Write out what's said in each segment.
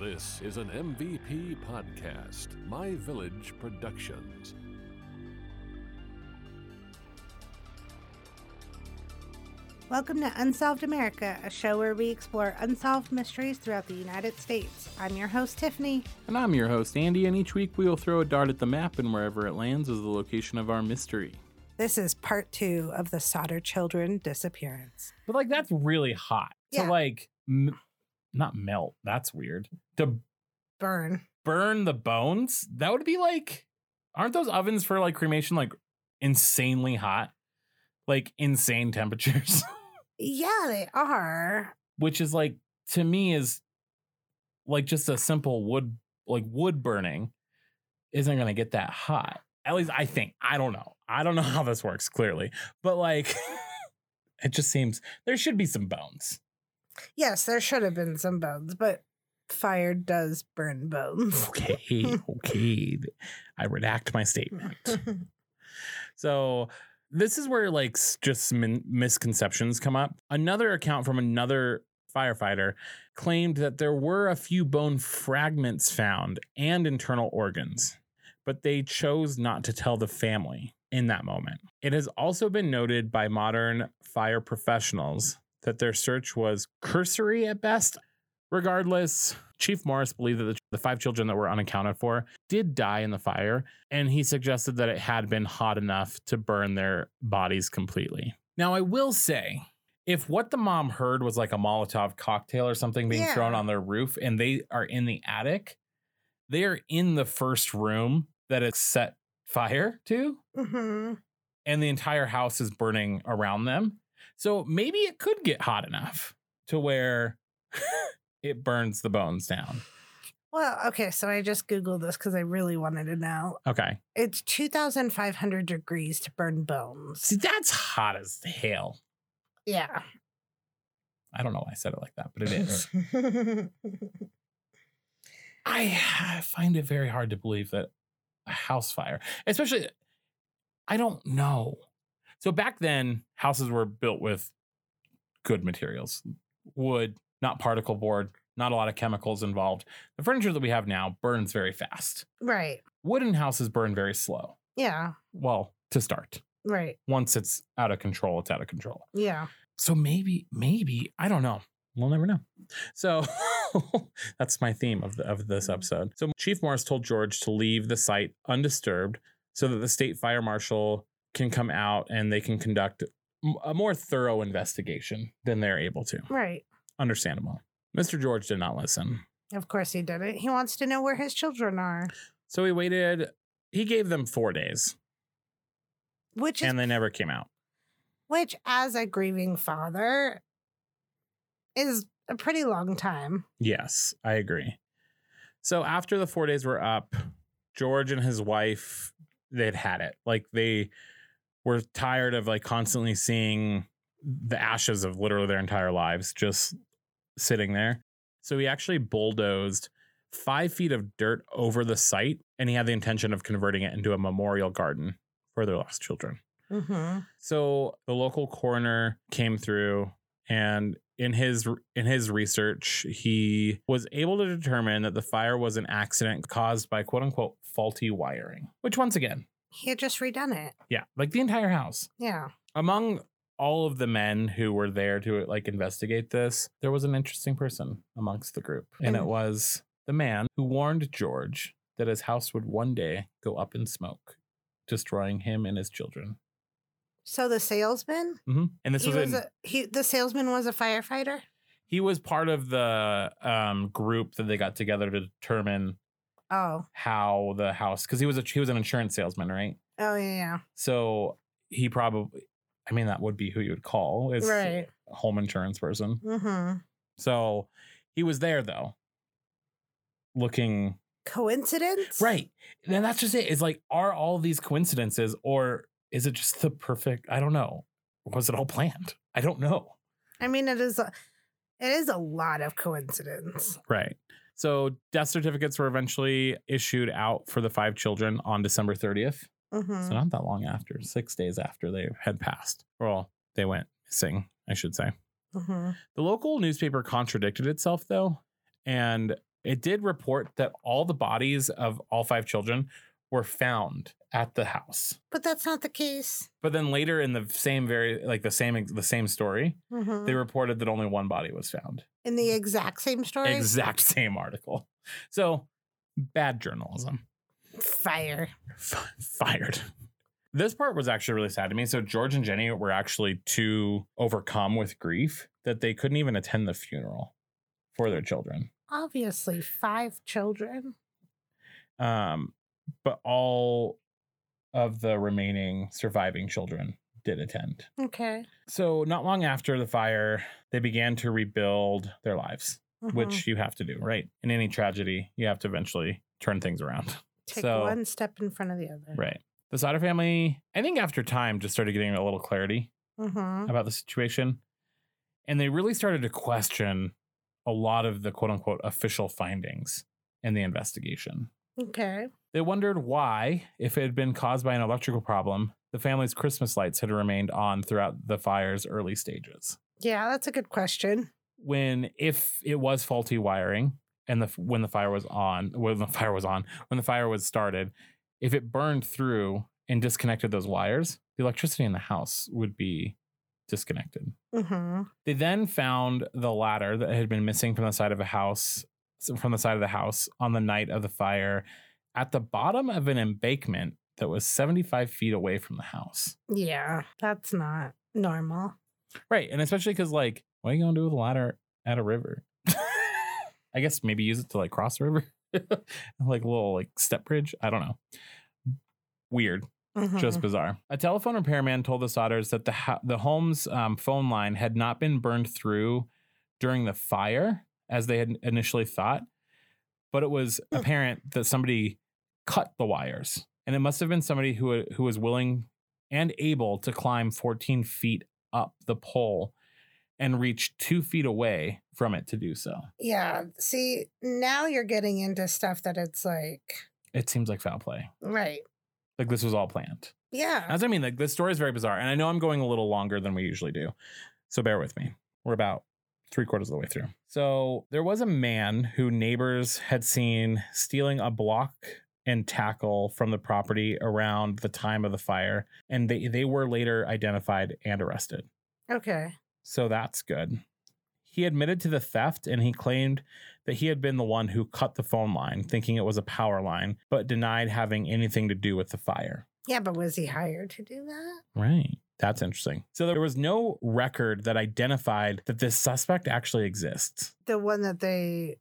This is an MVP podcast, My Village Productions. Welcome to Unsolved America, a show where we explore unsolved mysteries throughout the United States. I'm your host, Tiffany. And I'm your host, Andy, and each week we will throw a dart at the map, and wherever it lands is the location of our mystery. This is part two of the Sodder children disappearance. But, like, that's really hot. Yeah. To, like, m- not melt. That's weird. To Burn. burn the bones, that would be like, aren't those ovens for, like, cremation, like, insanely hot? Like, insane temperatures? Yeah, they are. Which is, like, to me, is like just a simple wood, like, wood burning isn't going to get that hot. At least I think. I don't know. I don't know how this works clearly, but like it just seems there should be some bones. Yes, there should have been some bones, but fire does burn bones. Okay, okay. I redact my statement. So this is where like just min- misconceptions come up. Another account from another firefighter claimed that there were a few bone fragments found and internal organs, but they chose not to tell the family in that moment. It has also been noted by modern fire professionals that their search was cursory at best. Regardless, Chief Morris believed that the, the five children that were unaccounted for did die in the fire, and he suggested that it had been hot enough to burn their bodies completely. Now, I will say, if what the mom heard was like a Molotov cocktail or something being Yeah. thrown on their roof and they are in the attic, they are in the first room that it's set fire to, hmm and the entire house is burning around them. So maybe it could get hot enough to where it burns the bones down. Well, okay, so I just Googled this because I really wanted to know. Okay. It's 2,500 degrees to burn bones. See, that's hot as hell. Yeah. I don't know why I said it like that, but it is. I, I find it very hard to believe that a house fire, especially, I don't know. So back then, houses were built with good materials wood, not particle board, not a lot of chemicals involved. The furniture that we have now burns very fast. right. Wooden houses burn very slow. Yeah. Well, to start. Right. Once it's out of control, it's out of control. Yeah. So maybe, maybe I don't know. We'll never know. So that's my theme of the, of this mm-hmm. episode. So Chief Morris told George to leave the site undisturbed so that the state fire marshal can come out and they can conduct a more thorough investigation than they're able to. Right. Understandable. Mr. George did not listen. Of course he didn't. He wants to know where his children are, So he waited. He gave them four days which is and they never came out. which as a grieving father is a pretty long time. Yes, I agree. So after the four days were up, George and his wife they'd had it. Like they were tired of like constantly seeing the ashes of literally their entire lives just sitting there. So he actually bulldozed five feet of dirt over the site, and he had the intention of converting it into a memorial garden for their lost children. Mm-hmm. So the local coroner came through and in his in his research he was able to determine that the fire was an accident caused by quote unquote faulty wiring. Which once again, He had just redone it. yeah, like the entire house. Yeah. Among all of the men who were there to like investigate this, there was an interesting person amongst the group. And it Mm. was the man who warned George that his house would one day go up in smoke, destroying him and his children. So the salesman, hmm And this he was, was in, a, he the salesman was a firefighter. he was part of the um, group that they got together to determine Oh. how the house because he was a he was an insurance salesman, right? Oh yeah. yeah. So he probably, I mean, that would be who you would call is Right. a home insurance person. Mm-hmm. So he was there though, looking Coincidence? right. And that's just it. It's like, are all these coincidences or is it just the perfect? I don't know. Was it all planned? I don't know. I mean, it is. A, it is a lot of coincidence. Right. So death certificates were eventually issued out for the five children on December 30th. Mm-hmm. So not that long after, six days after they had passed. Well, they went missing, I should say. Mm-hmm. The local newspaper contradicted itself though, and It did report that all the bodies of all five children were found at the house. But that's not the case. But then later in the same very like the same the same story, Mhm. they reported that only one body was found. In the exact same story? Exact same article. So bad journalism. Fire. F- fired. This part was actually really sad to me. So George and Jenny were actually too overcome with grief that they couldn't even attend the funeral for their children. Obviously, five children. Um, but all of the remaining surviving children did attend. Okay. So not long after the fire, they began to rebuild their lives, Mhm. which you have to do, right? In any tragedy, you have to eventually turn things around. take so- one step in front of the other. Right. The Sodder family, I think after time, just started getting a little clarity Mm-hmm. about the situation. And they really started to question a lot of the quote unquote official findings in the investigation. Okay. They wondered why, if it had been caused by an electrical problem, the family's Christmas lights had remained on throughout the fire's early stages. Yeah, that's a good question. When, if it was faulty wiring and the when the fire was on, when the fire was on, when the fire was started, if it burned through and disconnected those wires, the electricity in the house would be disconnected. Mm-hmm. They then found the ladder that had been missing from the side of a house, from the side of the house on the night of the fire, at the bottom of an embankment that was 75 feet away from the house. Yeah, that's not normal. Right. And especially because, like, what are you going to do with a ladder at a river? I guess maybe use it to like cross a river, like a little like step bridge. I don't know. Weird. just Mhm. bizarre. A telephone repairman told the Sodders that the ho- the home's um, phone line had not been burned through during the fire as they had initially thought, but it was Hmm. apparent that somebody cut the wires, and it must have been somebody who who was willing and able to climb 14 feet up the pole and reach two feet away from it to do so. Yeah. See, now you're getting into stuff that it's like, It seems like foul play. right. Like this was all planned. Yeah. As I mean, like this story is very bizarre, and I know I'm going a little longer than we usually do, so bear with me. We're about three quarters of the way through. So there was a man who neighbors had seen stealing a block and tackle from the property around the time of the fire, and they they were later identified and arrested. Okay. So that's good. He admitted to the theft and he claimed that he had been the one who cut the phone line, thinking it was a power line, but denied having anything to do with the fire. Yeah, but was he hired to do that? Right. That's interesting. So there was no record that identified that this suspect actually exists, The one that they.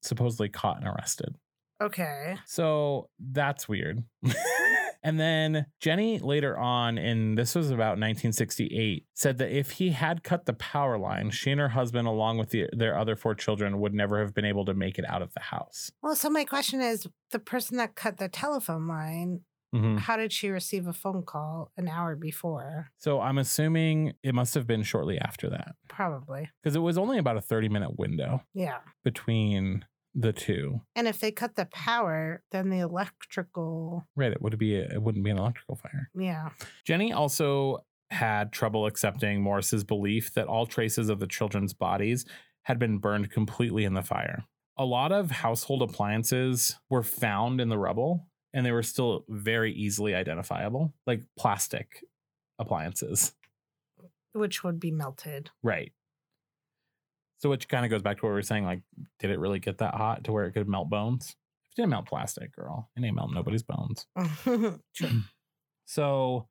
supposedly caught and arrested. Okay. So that's weird. and then Jenny later on, in this was about 1968, said that if he had cut the power line, she and her husband, along with the, their other four children, would never have been able to make it out of the house. Well, so my question is the person that cut the telephone line, Mhm. how did she receive a phone call an hour before? So I'm assuming it must have been shortly after that Probably. because it was only about a 30 minute window Yeah. between the two. And if they cut the power, then the electrical. Right. It would be a, it wouldn't be an electrical fire. Yeah. Jenny also had trouble accepting Morris's belief that all traces of the children's bodies had been burned completely in the fire. A lot of household appliances were found in the rubble and they were still very easily identifiable, like plastic appliances. Which would be melted. Right. So which kind of goes back to what we were saying like did it really get that hot to where it could melt bones? If it didn't melt plastic, girl, it ain't melt nobody's bones. So,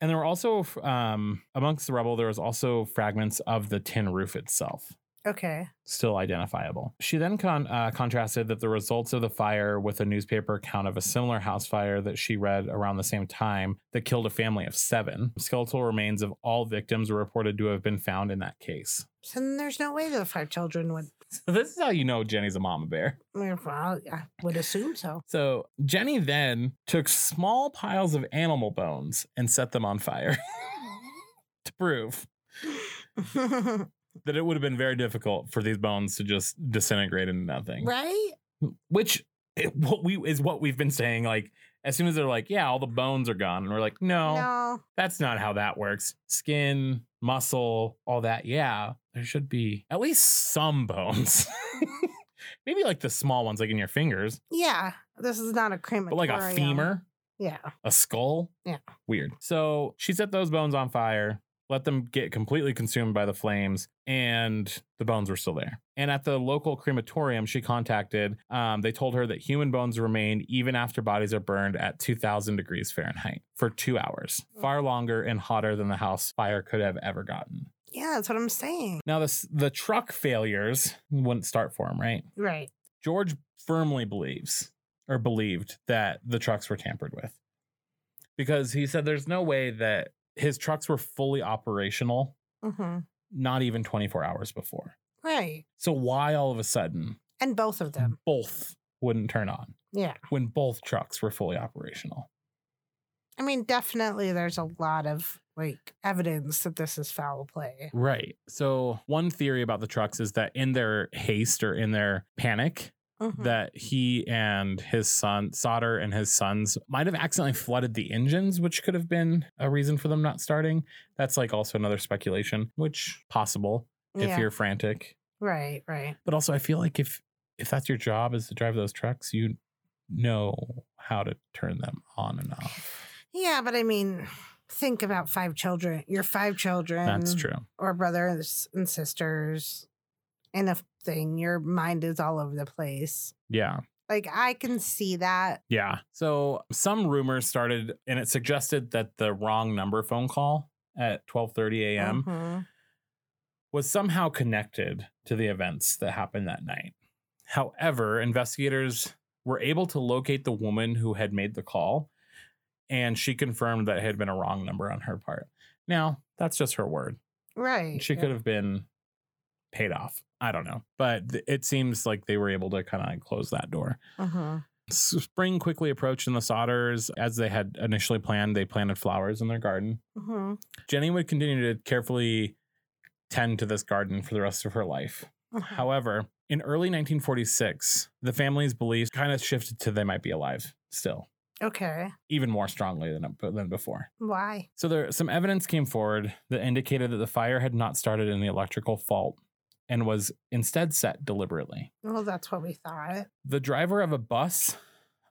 and there were also um, amongst the rubble, there was also fragments of the tin roof itself, Okay. still identifiable. She then con- uh, contrasted that the results of the fire with a newspaper account of a similar house fire that she read around the same time that killed a family of seven. Skeletal remains of all victims were reported to have been found in that case. So then there's no way the five children would. So this is how you know Jenny's a mama bear. Well, I would assume so. So Jenny then took small piles of animal bones and set them on fire to prove that it would have been very difficult for these bones to just disintegrate into nothing. right? Which it- what we is what we've been saying. Like as soon as they're like, yeah, all the bones are gone, and we're like, no, No. that's not how that works. Skin, muscle, all that. Yeah, there should be at least some bones. Maybe like the small ones, like in your fingers, Yeah, this is not a crematorium. but like a femur, Yeah. a skull. Yeah. Weird. So she set those bones on fire, let them get completely consumed by the flames, and the bones were still there. And at the local crematorium she contacted, um, they told her that human bones remain even after bodies are burned at 2000 degrees Fahrenheit for two hours, far longer and hotter than the house fire could have ever gotten. Yeah, that's what I'm saying. Now, this, the truck failures wouldn't start for him, right? Right. George firmly believes or believed that the trucks were tampered with because he said there's no way that his trucks were fully operational, hmm not even 24 hours before. Right. So, why all of a sudden And both of them. both wouldn't turn on Yeah. when both trucks were fully operational? I mean, definitely there's a lot of like evidence that this is foul play. Right. So, one theory about the trucks is that in their haste or in their panic, Mhm. that he and his son Sodder and his sons might have accidentally flooded the engines, which could have been a reason for them not starting. That's like also another speculation, which possible if yeah. you're frantic. right, right. But also I feel like if if that's your job is to drive those trucks, you know how to turn them on and off. Yeah, but I mean, think about five children. Your five children. That's true. Or brothers and sisters in a thing. Your mind is all over the place. Yeah. Like I can see that. Yeah. So some rumors started and it suggested that the wrong number phone call at 12:30 a.m. Mhm. was somehow connected to the events that happened that night. However, investigators were able to locate the woman who had made the call, and she confirmed that it had been a wrong number on her part. Now, that's just her word. Right. She yeah. could have been paid off. I don't know. But th- it seems like they were able to kind of close that door. Mhm. Spring quickly approached, and the Sodders, as they had initially planned, they planted flowers in their garden. Mhm. Jenny would continue to carefully tend to this garden for the rest of her life. Mhm. However, in early 1946, the family's beliefs kind of shifted to they might be alive still, Okay. even more strongly than, than before. Why? So there some evidence came forward that indicated that the fire had not started in the electrical fault and was instead set deliberately. Well, that's what we thought. The driver of a bus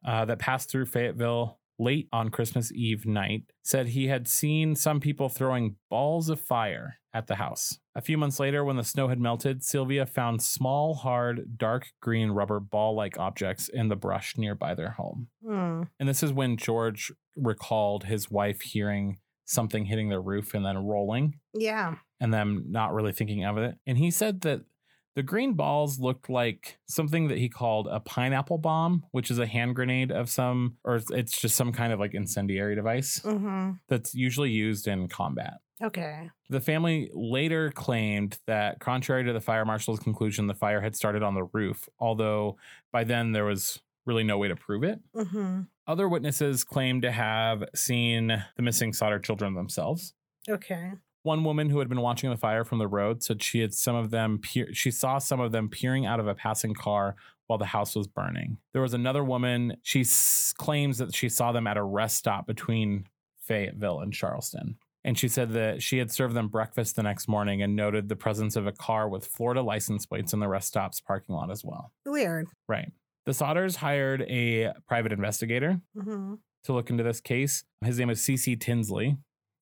uh, that passed through Fayetteville late on Christmas Eve night said he had seen some people throwing balls of fire at the house. A few months later, when the snow had melted, Sylvia found small, hard, dark green rubber ball like objects in the brush nearby their home. Hmm. And this is when George recalled his wife hearing something hitting the roof and then rolling Yeah. And them not really thinking of it. And he said that the green balls looked like something that he called a pineapple bomb, which is a hand grenade of some, or it's- just some kind of like incendiary device hmm that's usually used in combat. Okay. The family later claimed that, contrary to the fire marshal's conclusion, the fire had started on the roof, although by then there was really no way to prove it. hmm Other witnesses claimed to have seen the missing Sodder children themselves. Okay. One woman who had been watching the fire from the road said she had some of them peer- she saw some of them peering out of a passing car while the house was burning. There was another woman, she s- claims that she saw them at a rest stop between Fayetteville and Charleston. And she said that she had served them breakfast the next morning and noted the presence of a car with Florida license plates in the rest stop's parking lot as well. Weird. Right. The Sodders hired a private investigator hmm to look into this case. His name is C.C. Tinsley.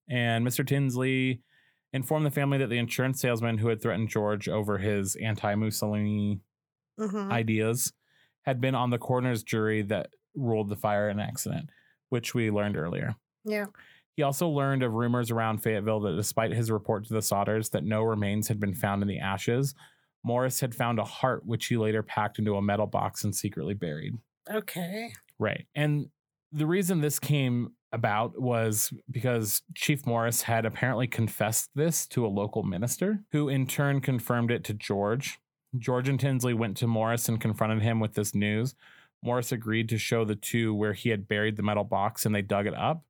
And Mr. Tinsley informed the family that the insurance salesman who had threatened George over his anti Mussolini hmm ideas had been on the coroner's jury that ruled the fire an accident, which we learned earlier. Yeah. He also learned of rumors around Fayetteville that despite his report to the Sodders that no remains had been found in the ashes, Morris had found a heart which he later packed into a metal box and secretly buried. Okay. Right. And the reason this came about was because Chief Morris had apparently confessed this to a local minister, who in turn confirmed it to George. George and Tinsley went to Morris and confronted him with this news. Morris agreed to show the two where he had buried the metal box and they dug it up.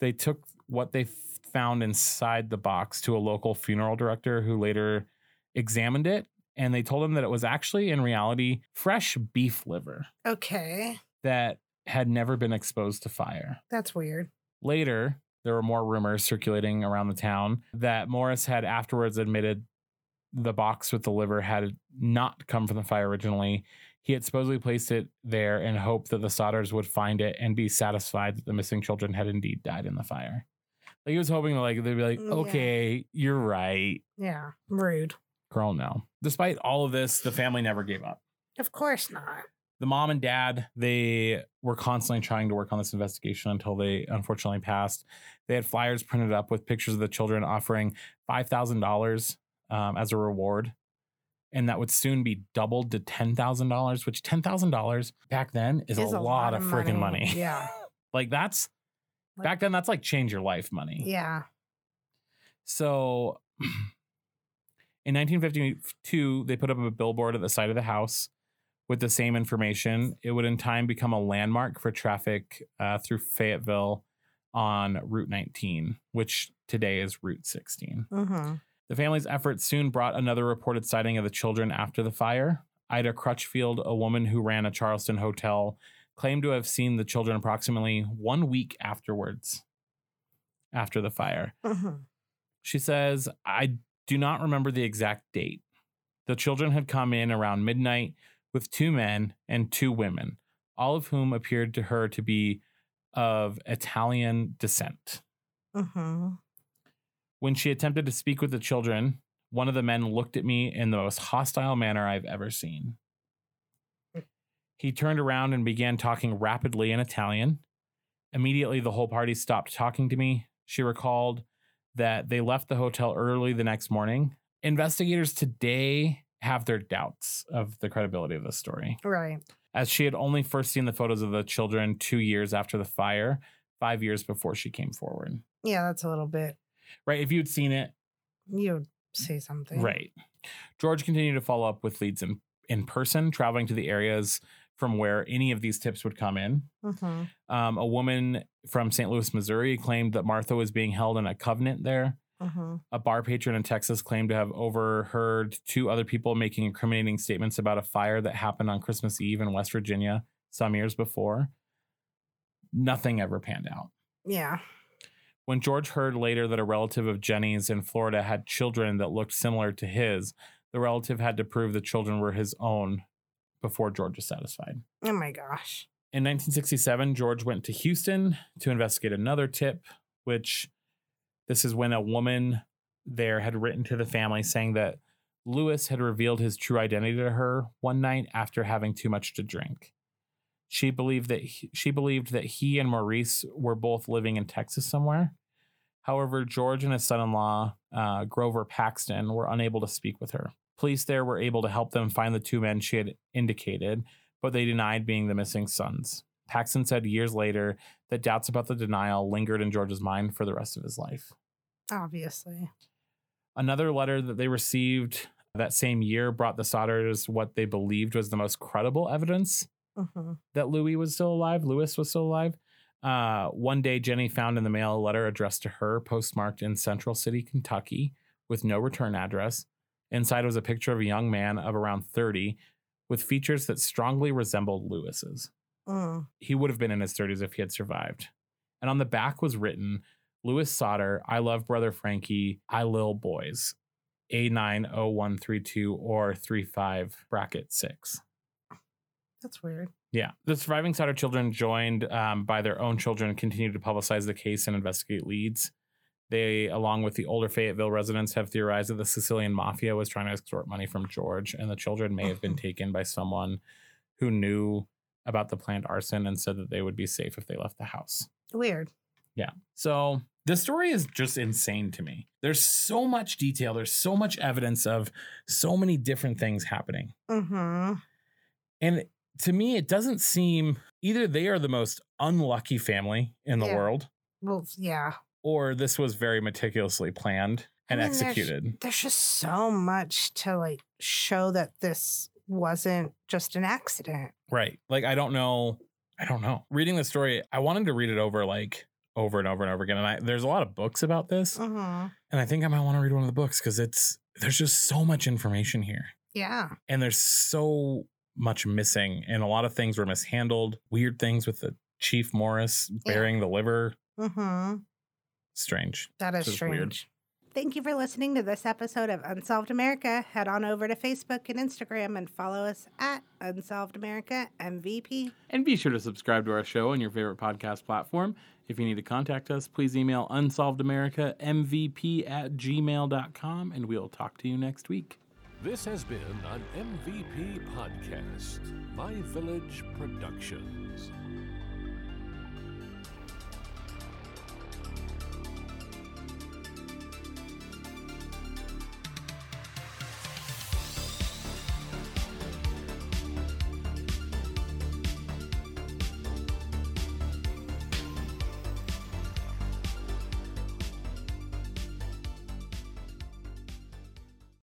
They took what they found inside the box to a local funeral director who later examined it and they told him that it was actually in reality fresh beef liver Okay. that had never been exposed to fire. That's weird. Later, there were more rumors circulating around the town that Morris had afterwards admitted the box with the liver had not come from the fire originally. He had supposedly placed it there in hope that the Sodders would find it and be satisfied that the missing children had indeed died in the fire. Like he was hoping like they'd be like, Mm, yeah. okay, you're right. Yeah. Rude. Girl, no. Despite all of this, the family never gave up. Of course not. The mom and dad, they were constantly trying to work on this investigation until they unfortunately passed. They had flyers printed up with pictures of the children offering $5,000 um, as a reward. And that would soon be doubled to $10,000, which $10,000 back then is, Is a, lot, of freaking money. Yeah. like that's Like- back then, that's like change your life money. Yeah. So in 1952, they put up a billboard at the side of the house with the same information. It would in time become a landmark for traffic uh, through Fayetteville on Route 19, which today is Route 16. Mm-hmm. The family's efforts soon brought another reported sighting of the children after the fire. Ida Crutchfield, a woman who ran a Charleston hotel, claimed to have seen the children approximately one week afterwards, after the fire. Mm-hmm. She says, I do not remember the exact date. The children had come in around midnight with two men and two women, all of whom appeared to her to be of Italian descent. Mm-hmm. When she attempted to speak with the children, one of the men looked at me in the most hostile manner I've ever seen. He turned around and began talking rapidly in Italian. Immediately, the whole party stopped talking to me. She recalled that they left the hotel early the next morning. Investigators today have their doubts of the credibility of this story, Right. as she had only first seen the photos of the children two years after the fire, five years before she came forward. Yeah, that's a little bit. Right? If you'd seen it, You would say something. Right. George continued to follow up with leads in, in person, traveling to the areas from where any of these tips would come in. Mm-hmm. Um, a woman from St. Louis, Missouri claimed that Martha was being held in a covenant there. Mm-hmm. A bar patron in Texas claimed to have overheard two other people making incriminating statements about a fire that happened on Christmas Eve in West Virginia some years before. Nothing ever panned out. Yeah. When George heard later that a relative of Jenny's in Florida had children that looked similar to his, the relative had to prove the children were his own before George was satisfied. Oh my gosh. In 1967, George went to Houston to investigate another tip, which this is when a woman there had written to the family saying that Louis had revealed his true identity to her one night after having too much to drink. She believed that he, she believed that he and Maurice were both living in Texas somewhere. However, George and his son-in-law, uh, Grover Paxton, were unable to speak with her. Police there were able to help them find the two men she had indicated, but they denied being the missing sons. Paxton said years later that doubts about the denial lingered in George's mind for the rest of his life. Obviously. Another letter that they received that same year brought the Sodders what they believed was the most credible evidence Mm-hmm. that Louis was still alive. Louis was still alive. Uh, one day, Jenny found in the mail a letter addressed to her, postmarked in Central City, Kentucky, with no return address. Inside was a picture of a young man of around 30 with features that strongly resembled Louis's. Mm. He would have been in his 30s if he had survived. And on the back was written Louis Sodder, I love brother Frankie, I lil boys, A90132 or 35 bracket 6. That's weird. Yeah. The surviving Sodder children, joined um, by their own children, continued to publicize the case and investigate leads. They, along with the older Fayetteville residents, have theorized that the Sicilian mafia was trying to extort money from George, and the children may have been taken by someone who knew about the planned arson and said that they would be safe if they left the house. Weird. Yeah. So the story is just insane to me. There's so much detail, there's so much evidence of so many different things happening. Mm-hmm. And to me, it doesn't seem either they are the most unlucky family in the Yeah. world, Well, yeah. or this was very meticulously planned and I mean, there's- executed. There's just so much to like show that this wasn't just an accident. Right. Like, I don't know. I don't know. Reading the story, I wanted to read it over like over and over and over again. And I, there's a lot of books about this. Mm-hmm. And I think I might want to read one of the books because it's, there's just so much information here. Yeah. And there's so much missing. And a lot of things were mishandled. Weird things with the Chief Morris Yeah. burying the liver. Mm-hmm. Strange. That is This is weird. strange. Thank you for listening to this episode of Unsolved America. Head on over to Facebook and Instagram and follow us at Unsolved America MVP. And be sure to subscribe to our show on your favorite podcast platform. If you need to contact us, please email unsolvedamerica.mvp at gmail.com and we'll talk to you next week. This has been an MVP podcast, My Village Productions.